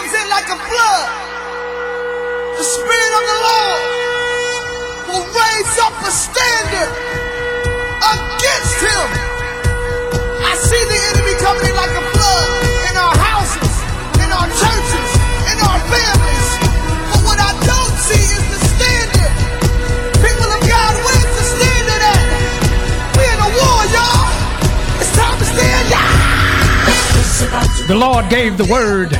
comes in like a flood, the Spirit of the Lord will raise up a standard against him. I see the enemy coming in like a flood in our houses, in our churches, in our families. But what I don't see is the standard. People of God, where's the standard at? We in a war, y'all. It's time to stand, y'all. The Lord gave the word,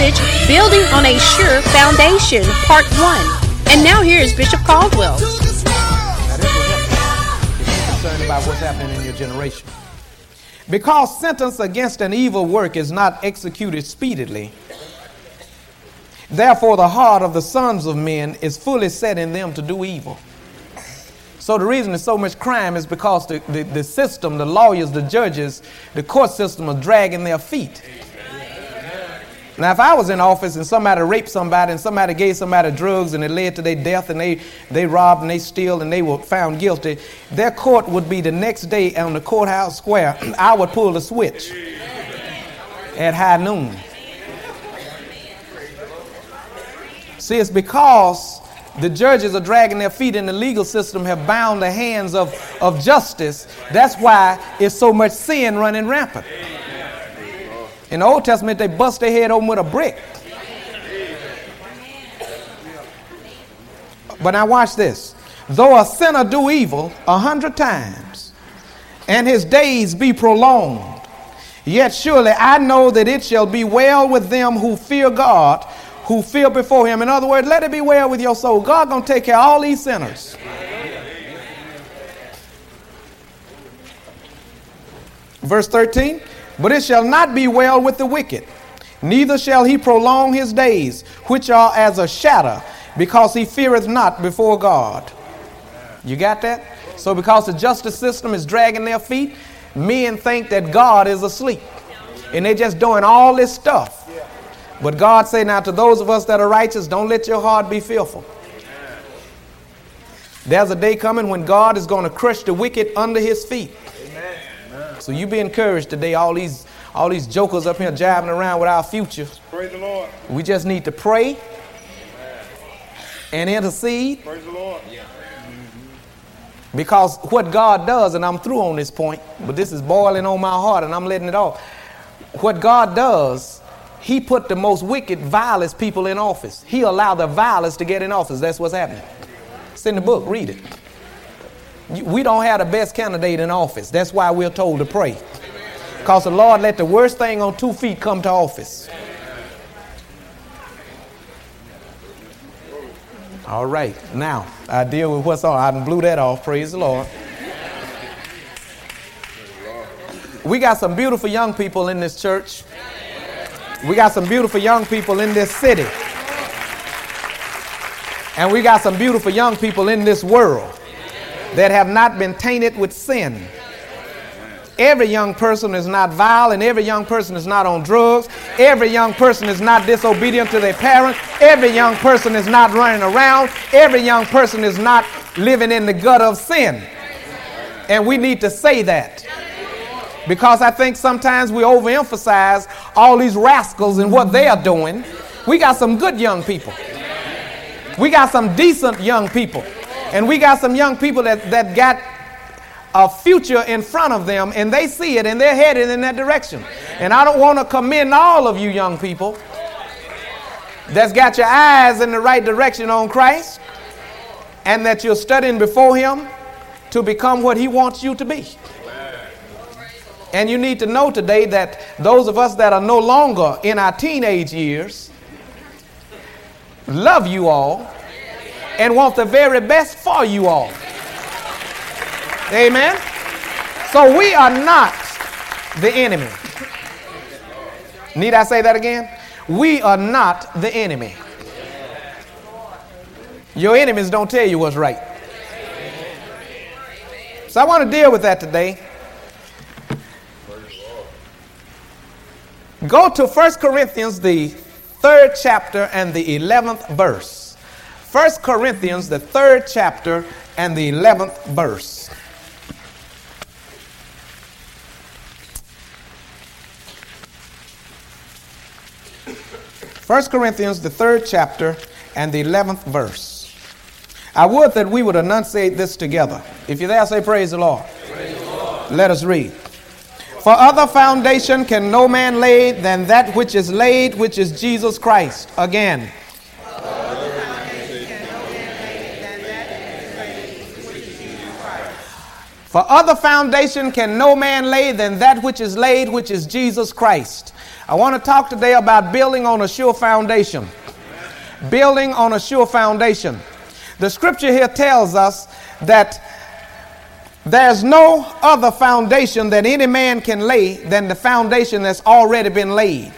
Message Building on a Sure Foundation, Part 1. And now here is Bishop Caldwell. Now this concerned about what's happening in your generation. Because sentence against an evil work is not executed speedily, therefore the heart of the sons of men is fully set in them to do evil. So the reason there's so much crime is because the, the, the system, the lawyers, the judges, the court system are dragging their feet. Now, if I was in office and somebody raped somebody and somebody gave somebody drugs and it led to their death and they, they robbed and they steal and they were found guilty, their court would be the next day on the courthouse square. I would pull the switch at high noon. See, it's because the judges are dragging their feet and the legal system have bound the hands of, of justice. That's why it's so much sin running rampant. In the Old Testament, they bust their head open with a brick. But now watch this. Though a sinner do evil a hundred times, and his days be prolonged, yet surely I know that it shall be well with them who fear God, who fear before him. In other words, let it be well with your soul. God gonna take care of all these sinners. Verse 13, but it shall not be well with the wicked, neither shall he prolong his days, which are as a shadow, because he feareth not before God. You got that? So, because the justice system is dragging their feet, men think that God is asleep. And they're just doing all this stuff. But God say now to those of us that are righteous, don't let your heart be fearful. There's a day coming when God is going to crush the wicked under his feet. So you be encouraged today, all these all these jokers up here jiving around with our future. Praise the Lord. We just need to pray and intercede Praise the Lord. because what God does, and I'm through on this point, but this is boiling on my heart and I'm letting it off. What God does, He put the most wicked, vilest people in office. He allowed the vilest to get in office. That's what's happening. It's in the book, read it. We don't have the best candidate in office. That's why we're told to pray. Because the Lord let the worst thing on two feet come to office. All right, now I deal with what's on. I blew that off. Praise the Lord. We got some beautiful young people in this church. We got some beautiful young people in this city. And we got some beautiful young people in this world that have not been tainted with sin. Every young person is not vile, and every young person is not on drugs. Every young person is not disobedient to their parents. Every young person is not running around. Every young person is not living in the gut of sin. And we need to say that. Because I think sometimes we overemphasize all these rascals and what they are doing. We got some good young people. We got some decent young people. And we got some young people that, that got a future in front of them and they see it and they're headed in that direction. And I don't want to commend all of you young people that's got your eyes in the right direction on Christ and that you're studying before Him to become what He wants you to be. And you need to know today that those of us that are no longer in our teenage years, love you all, and want the very best for you all. Amen. So we are not the enemy. Need I say that again? We are not the enemy. Your enemies don't tell you what's right. So I want to deal with that today. Go to 1 Corinthians, the third chapter and the 11th verse. 1 Corinthians, the third chapter and the 11th verse. First Corinthians, the third chapter and the 11th verse. I would that we would enunciate this together. If you're there, say, Praise the Lord. Praise the Lord. Let us read. For other foundation can no man lay than that which is laid, which is Jesus Christ. Again. For other foundation can no man lay than that which is laid, which is Jesus Christ. I want to talk today about building on a sure foundation. Building on a sure foundation. The scripture here tells us that there's no other foundation that any man can lay than the foundation that's already been laid,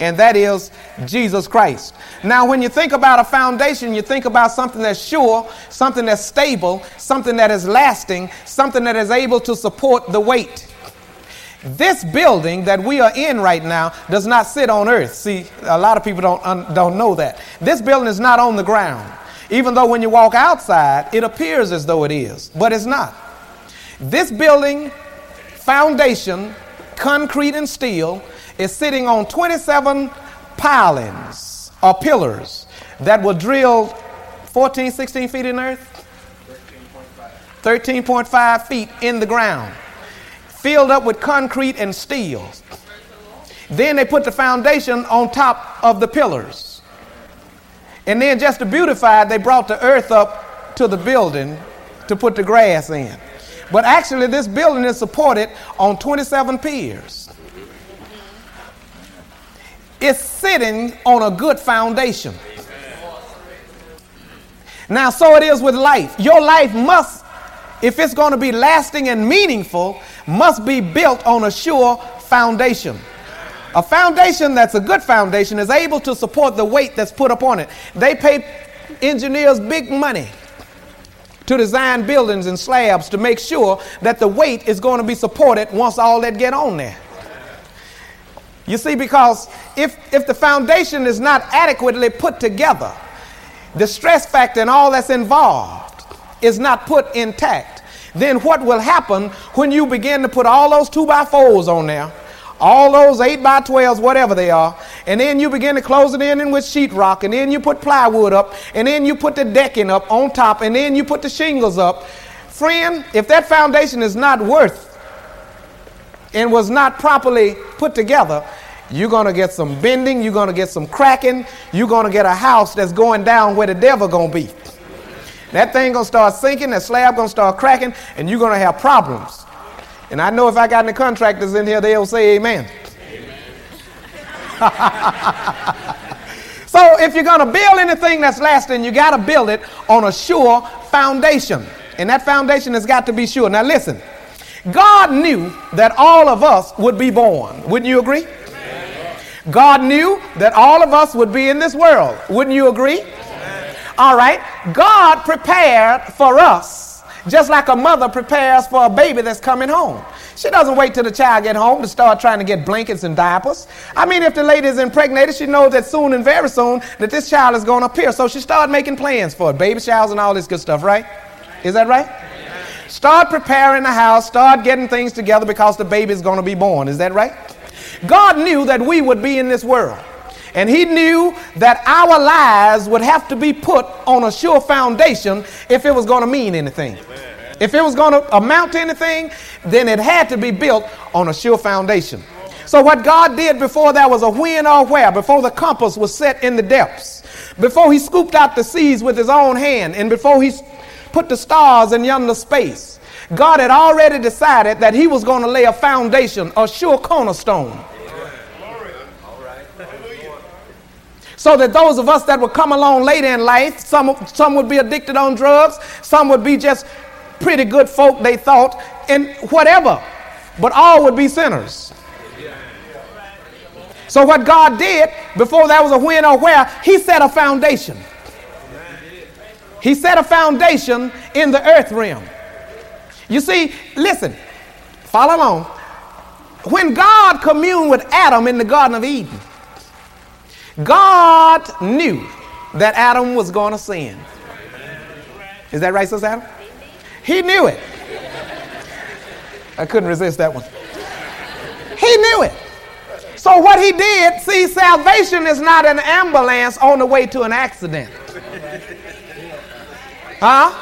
and that is Jesus Christ. Now, when you think about a foundation, you think about something that's sure, something that's stable, something that is lasting, something that is able to support the weight. This building that we are in right now does not sit on earth. See, a lot of people don't, don't know that. This building is not on the ground. Even though when you walk outside, it appears as though it is, but it's not. This building, foundation, concrete and steel, is sitting on 27 pilings or pillars that were drilled 14, 16 feet in earth? 13.5 feet in the ground, filled up with concrete and steel. Then they put the foundation on top of the pillars. And then, just to beautify it, they brought the earth up to the building to put the grass in. But actually, this building is supported on 27 piers. It's sitting on a good foundation. Now, so it is with life. Your life must, if it's going to be lasting and meaningful, must be built on a sure foundation. A foundation that's a good foundation is able to support the weight that's put upon it. They pay engineers big money to design buildings and slabs to make sure that the weight is going to be supported once all that get on there. You see, because if, if the foundation is not adequately put together, the stress factor and all that's involved is not put intact, then what will happen when you begin to put all those two by fours on there? all those 8 by 12s, whatever they are, and then you begin to close it in with sheetrock, and then you put plywood up, and then you put the decking up on top, and then you put the shingles up. Friend, if that foundation is not worth and was not properly put together, you're going to get some bending, you're going to get some cracking, you're going to get a house that's going down where the devil going to be. That thing going to start sinking, that slab going to start cracking, and you're going to have problems. And I know if I got any contractors in here, they'll say amen. amen. so if you're going to build anything that's lasting, you got to build it on a sure foundation. And that foundation has got to be sure. Now listen, God knew that all of us would be born. Wouldn't you agree? God knew that all of us would be in this world. Wouldn't you agree? All right. God prepared for us just like a mother prepares for a baby that's coming home. She doesn't wait till the child get home to start trying to get blankets and diapers. I mean, if the lady is impregnated, she knows that soon and very soon that this child is going to appear. So she started making plans for it, baby showers and all this good stuff, right? Is that right? Start preparing the house, start getting things together because the baby is going to be born. Is that right? God knew that we would be in this world. And he knew that our lives would have to be put on a sure foundation if it was going to mean anything. If it was going to amount to anything, then it had to be built on a sure foundation. So, what God did before there was a when or where, before the compass was set in the depths, before He scooped out the seas with His own hand, and before He put the stars in yonder space, God had already decided that He was going to lay a foundation, a sure cornerstone So that those of us that would come along later in life, some, some would be addicted on drugs, some would be just pretty good folk, they thought, and whatever. But all would be sinners. So, what God did before there was a when or where, He set a foundation. He set a foundation in the earth realm. You see, listen, follow along. When God communed with Adam in the Garden of Eden, God knew that Adam was going to sin. Is that right, Sister Adam? He knew it. I couldn't resist that one. He knew it. So what he did, see, salvation is not an ambulance on the way to an accident. Huh?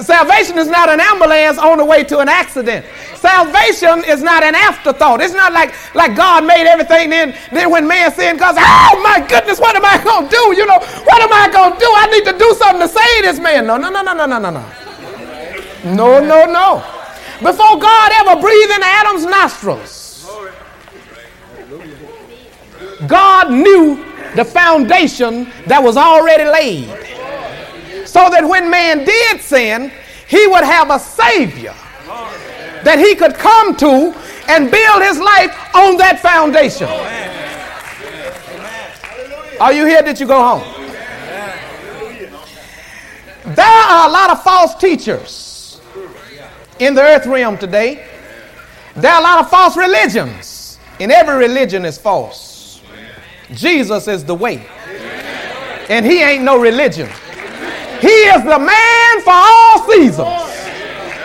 Salvation is not an ambulance on the way to an accident. Salvation is not an afterthought. It's not like, like God made everything then, then when man sinned, God said, oh my goodness, what am I going to do? You know, what am I going to do? I need to do something to save this man. No, no, no, no, no, no, no, no. No, no, no. Before God ever breathed in Adam's nostrils, God knew the foundation that was already laid. So that when man did sin, he would have a Savior that he could come to and build his life on that foundation. Are you here? Did you go home? There are a lot of false teachers in the earth realm today. There are a lot of false religions, and every religion is false. Jesus is the way, and he ain't no religion. He is the man for all seasons.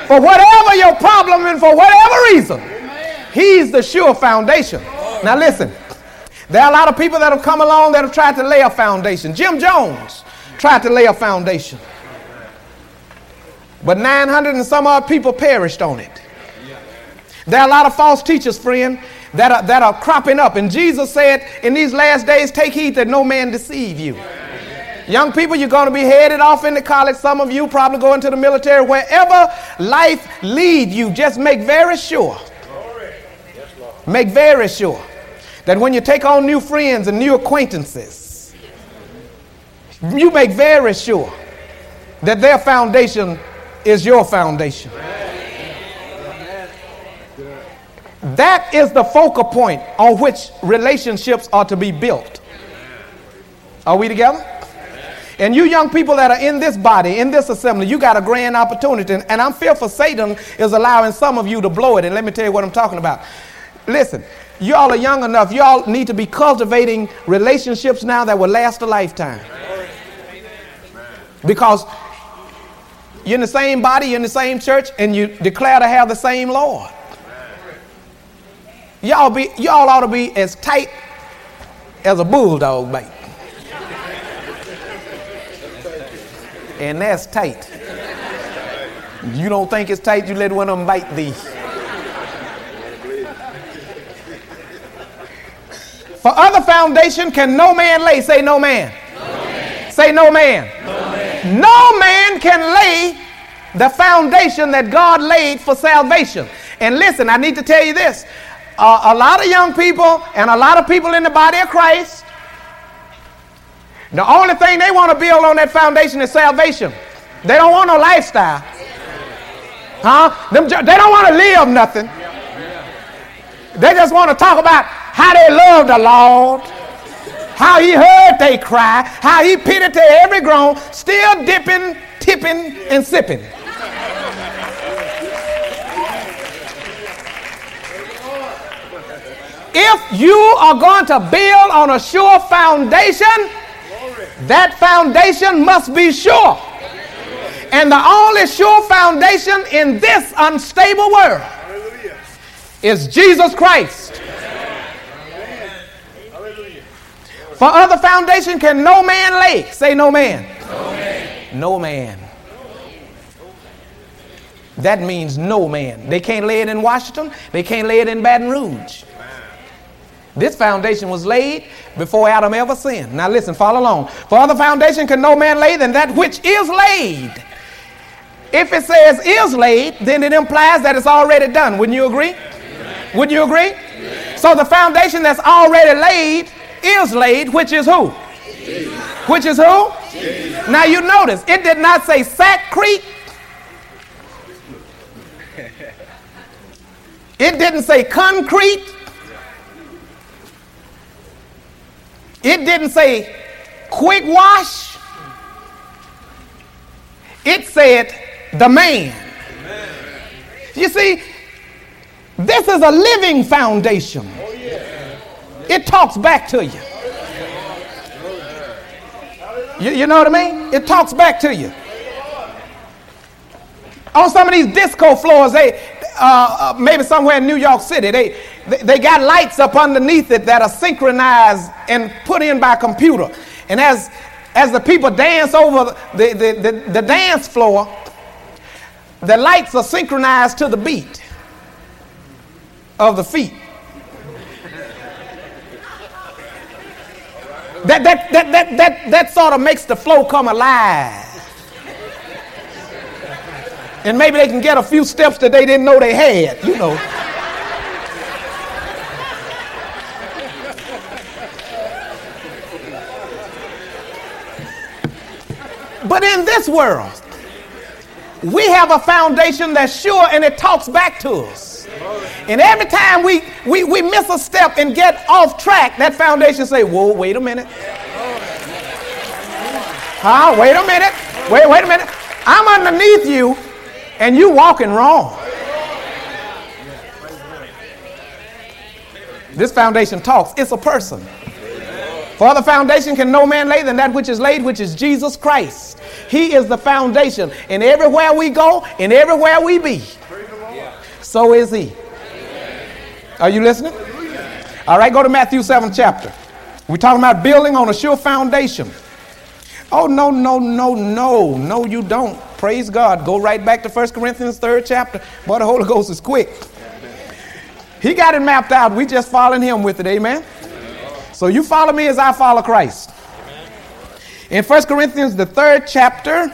For whatever your problem and for whatever reason, he's the sure foundation. Now listen, there are a lot of people that have come along that have tried to lay a foundation. Jim Jones tried to lay a foundation. But 900 and some odd people perished on it. There are a lot of false teachers, friend, that are, that are cropping up. And Jesus said, in these last days, take heed that no man deceive you. Young people, you're going to be headed off into college. Some of you probably going to the military. Wherever life lead you, just make very sure. Make very sure that when you take on new friends and new acquaintances, you make very sure that their foundation is your foundation. That is the focal point on which relationships are to be built. Are we together? And you young people that are in this body, in this assembly, you got a grand opportunity. And I'm fearful Satan is allowing some of you to blow it. And let me tell you what I'm talking about. Listen, y'all are young enough. Y'all need to be cultivating relationships now that will last a lifetime. Because you're in the same body, you're in the same church, and you declare to have the same Lord. Y'all be y'all ought to be as tight as a bulldog bite. And that's tight. You don't think it's tight, you let one of them bite thee. For other foundation can no man lay. Say no man. No man. Say no man. no man. No man can lay the foundation that God laid for salvation. And listen, I need to tell you this. Uh, a lot of young people and a lot of people in the body of Christ the only thing they want to build on that foundation is salvation. They don't want no lifestyle. Huh? Them, they don't want to live nothing. They just want to talk about how they love the Lord, how he heard they cry, how he pitied to every groan, still dipping, tipping, and sipping. If you are going to build on a sure foundation, that foundation must be sure. And the only sure foundation in this unstable world is Jesus Christ. For other foundation can no man lay. Say no man. No man. No man. That means no man. They can't lay it in Washington. They can't lay it in Baton Rouge. This foundation was laid before Adam ever sinned. Now listen, follow along. For other foundation can no man lay than that which is laid. If it says is laid, then it implies that it's already done. Wouldn't you agree? Wouldn't you agree? So the foundation that's already laid is laid, which is who? Which is who? Now you notice, it did not say Sakrete. It didn't say concrete. It didn't say quick wash. It said the man. You see, this is a living foundation. It talks back to you. You, you know what I mean? It talks back to you. On some of these disco floors, they uh, uh, maybe somewhere in New York City, they, they got lights up underneath it that are synchronized and put in by computer. And as as the people dance over the, the, the, the dance floor, the lights are synchronized to the beat of the feet. That, that, that, that, that, that sort of makes the flow come alive. And maybe they can get a few steps that they didn't know they had, you know. But in this world, we have a foundation that's sure and it talks back to us. And every time we, we, we miss a step and get off track, that foundation say, whoa, wait a minute. Huh? Wait a minute. Wait, wait a minute. I'm underneath you and you walking wrong. This foundation talks. It's a person. For the foundation can no man lay than that which is laid, which is Jesus Christ. He is the foundation. And everywhere we go, and everywhere we be, so is He. Are you listening? All right, go to Matthew 7 chapter. We're talking about building on a sure foundation. Oh, no, no, no, no. No, you don't. Praise God. Go right back to 1 Corinthians 3rd chapter. Boy, the Holy Ghost is quick. He got it mapped out. We just following him with it. Amen. So you follow me as I follow Christ. In 1 Corinthians, the third chapter,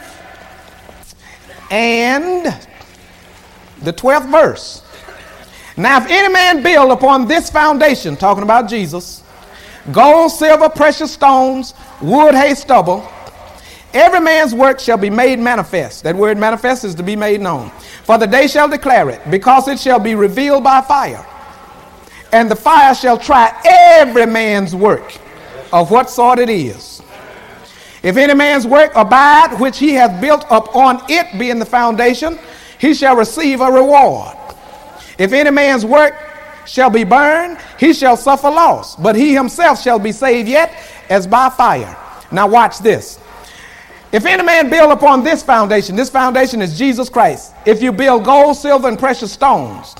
and the 12th verse. Now, if any man build upon this foundation, talking about Jesus, gold, silver, precious stones, wood, hay, stubble, every man's work shall be made manifest. That word manifest is to be made known. For the day shall declare it, because it shall be revealed by fire and the fire shall try every man's work of what sort it is. If any man's work abide, which he hath built up on it, being the foundation, he shall receive a reward. If any man's work shall be burned, he shall suffer loss, but he himself shall be saved yet as by fire. Now, watch this. If any man build upon this foundation, this foundation is Jesus Christ. If you build gold, silver, and precious stones,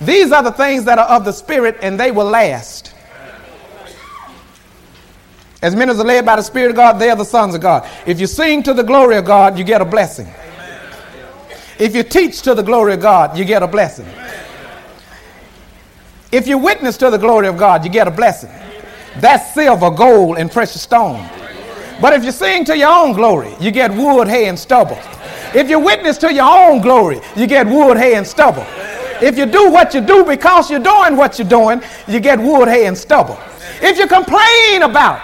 these are the things that are of the Spirit, and they will last. As many as are led by the Spirit of God, they are the sons of God. If you sing to the glory of God, you get a blessing. If you teach to the glory of God, you get a blessing. If you witness to the glory of God, you get a blessing. That's silver, gold, and precious stone. But if you sing to your own glory, you get wood, hay, and stubble. If you witness to your own glory, you get wood, hay, and stubble. If you do what you do because you're doing what you're doing, you get wood, hay, and stubble. If you complain about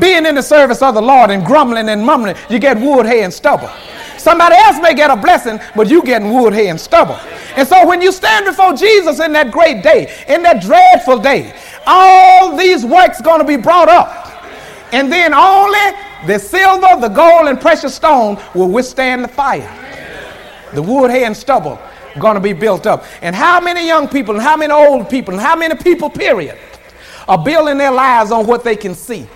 being in the service of the Lord and grumbling and mumbling, you get wood, hay, and stubble. Somebody else may get a blessing, but you getting wood, hay, and stubble. And so when you stand before Jesus in that great day, in that dreadful day, all these works going to be brought up. And then only the silver, the gold, and precious stone will withstand the fire. The wood, hay, and stubble going to be built up. And how many young people, and how many old people, and how many people, period, are building their lives on what they can see?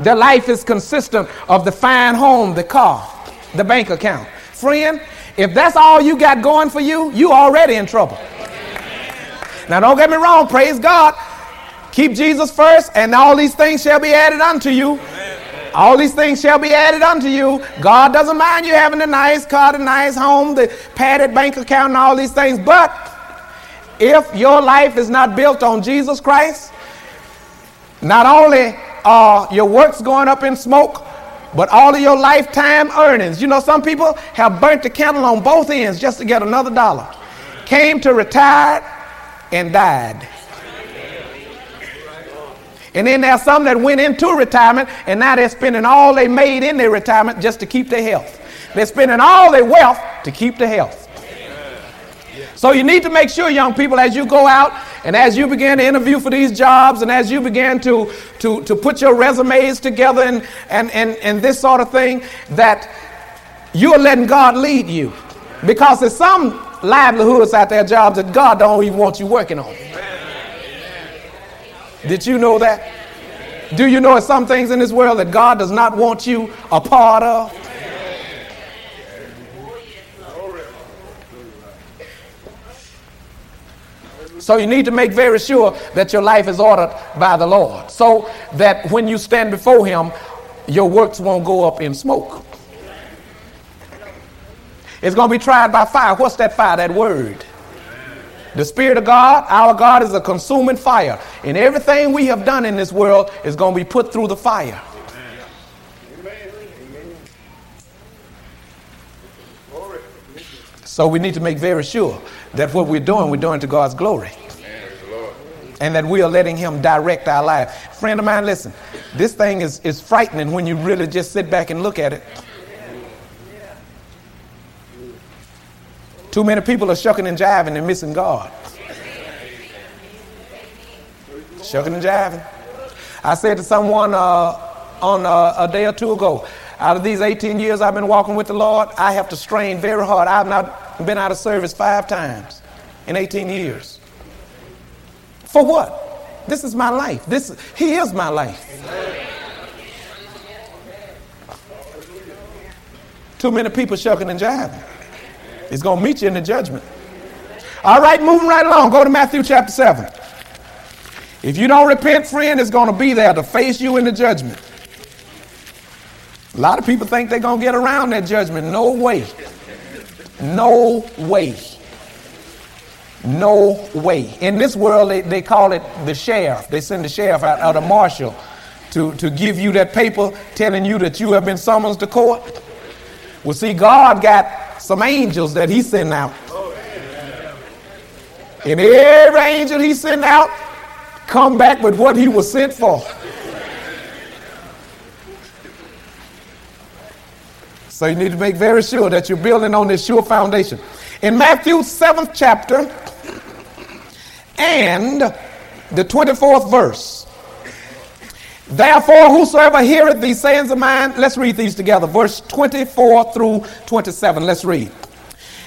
Their life is consistent of the fine home, the car, the bank account. Friend, if that's all you got going for you, you already in trouble. Now don't get me wrong, praise God. Keep Jesus first, and all these things shall be added unto you. All these things shall be added unto you. God doesn't mind you having a nice car, a nice home, the padded bank account, and all these things. But if your life is not built on Jesus Christ, not only are your works going up in smoke, but all of your lifetime earnings. You know, some people have burnt the candle on both ends just to get another dollar. Came to retire and died. And then there's some that went into retirement and now they're spending all they made in their retirement just to keep their health. They're spending all their wealth to keep their health. So you need to make sure, young people, as you go out and as you begin to interview for these jobs and as you begin to, to, to put your resumes together and, and, and, and this sort of thing, that you're letting God lead you. Because there's some livelihoods out there, jobs that God don't even want you working on. Did you know that? Do you know some things in this world that God does not want you a part of? So you need to make very sure that your life is ordered by the Lord so that when you stand before Him, your works won't go up in smoke. It's going to be tried by fire. What's that fire? That word. The Spirit of God, our God, is a consuming fire. And everything we have done in this world is going to be put through the fire. So we need to make very sure that what we're doing, we're doing to God's glory. And that we are letting Him direct our life. Friend of mine, listen, this thing is, is frightening when you really just sit back and look at it. Too many people are shucking and jiving and missing God. Shucking and jiving. I said to someone uh, on uh, a day or two ago, out of these 18 years I've been walking with the Lord, I have to strain very hard. I've not been out of service five times in 18 years. For what? This is my life. This he is my life. Too many people shucking and jiving. It's going to meet you in the judgment. All right, moving right along. Go to Matthew chapter 7. If you don't repent, friend, it's going to be there to face you in the judgment. A lot of people think they're going to get around that judgment. No way. No way. No way. In this world, they, they call it the sheriff. They send the sheriff out, or the marshal to, to give you that paper telling you that you have been summoned to court. Well, see, God got some angels that he sent out. And every angel he sent out come back with what he was sent for. So you need to make very sure that you're building on this sure foundation. In Matthew 7th chapter and the 24th verse, Therefore, whosoever heareth these sayings of mine, let's read these together, verse 24 through 27. Let's read.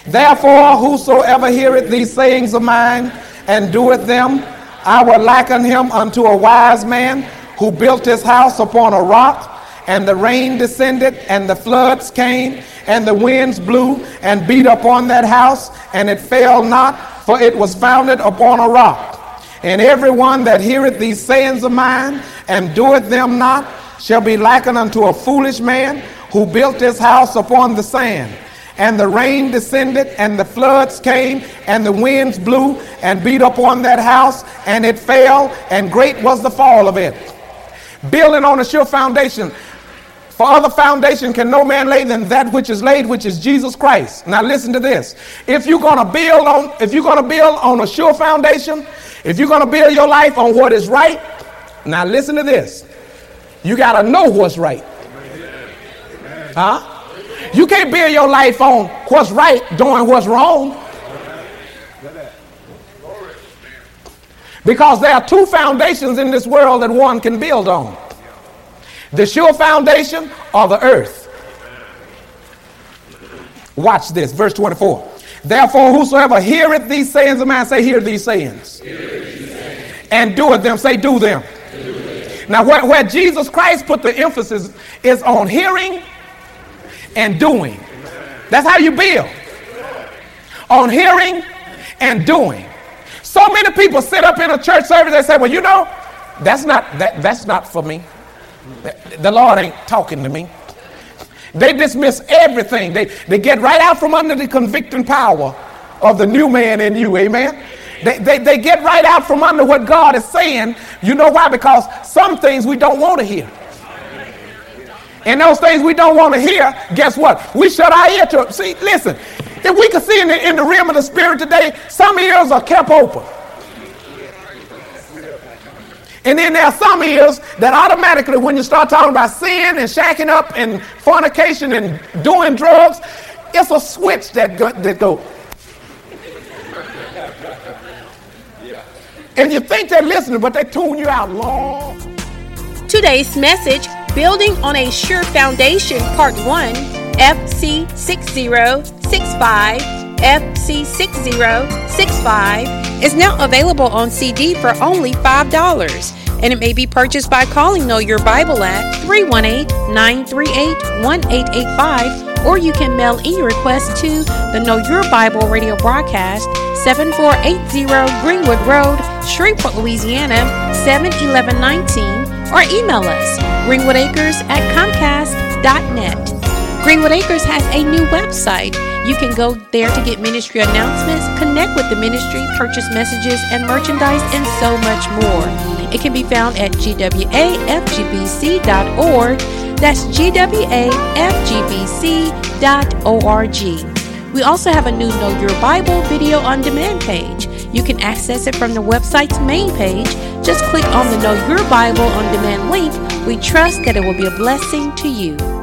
Therefore, whosoever heareth these sayings of mine and doeth them, I will liken him unto a wise man who built his house upon a rock, and the rain descended, and the floods came, and the winds blew and beat upon that house, and it fell not, for it was founded upon a rock. And everyone that heareth these sayings of mine and doeth them not shall be likened unto a foolish man who built his house upon the sand. And the rain descended, and the floods came, and the winds blew and beat upon that house, and it fell, and great was the fall of it. Building on a sure foundation. For other foundation can no man lay than that which is laid, which is Jesus Christ. Now listen to this. If you're gonna build on, if you're gonna build on a sure foundation, if you're to build your life on what is right, now listen to this. You got to know what's right. Huh? You can't build your life on what's right doing what's wrong. Because there are two foundations in this world that one can build on the sure foundation or the earth. Watch this, verse 24. Therefore, whosoever heareth these sayings of mine, say, hear these sayings. And doeth them, say, do them. do them. Now, where, where Jesus Christ put the emphasis is on hearing and doing. That's how you build. On hearing and doing. So many people sit up in a church service and say, well, you know, that's not, that, that's not for me. The Lord ain't talking to me. They dismiss everything. They, they get right out from under the convicting power of the new man in you. Amen. They, they, they get right out from under what God is saying. You know why? Because some things we don't want to hear. And those things we don't want to hear, guess what? We shut our ear to. See, listen, if we could see in the, in the realm of the spirit today, some ears are kept open. And then there are some ears that automatically, when you start talking about sin and shacking up and fornication and doing drugs, it's a switch that go, that go. And you think they're listening, but they tune you out long. Today's message Building on a Sure Foundation, Part 1, FC 6065, FC 6065, is now available on CD for only $5. And it may be purchased by calling Know Your Bible at 318 938 1885, or you can mail in your request to the Know Your Bible radio broadcast, 7480 Greenwood Road, Shreveport, Louisiana, 71119 or email us greenwoodacres at comcast.net. Greenwood Acres has a new website. You can go there to get ministry announcements, connect with the ministry, purchase messages and merchandise, and so much more. It can be found at gwafgbc.org. That's gwafgbc.org. We also have a new Know Your Bible video on demand page. You can access it from the website's main page. Just click on the Know Your Bible on Demand link. We trust that it will be a blessing to you.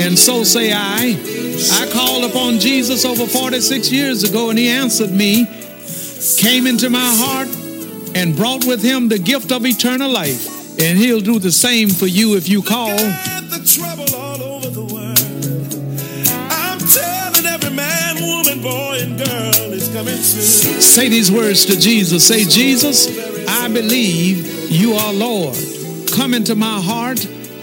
and so say I. I called upon Jesus over 46 years ago, and he answered me, came into my heart, and brought with him the gift of eternal life. And he'll do the same for you if you call. Got the trouble all over the world. I'm telling every man, woman, boy, and girl is coming soon. Say these words to Jesus. Say, Jesus, I believe you are Lord. Come into my heart.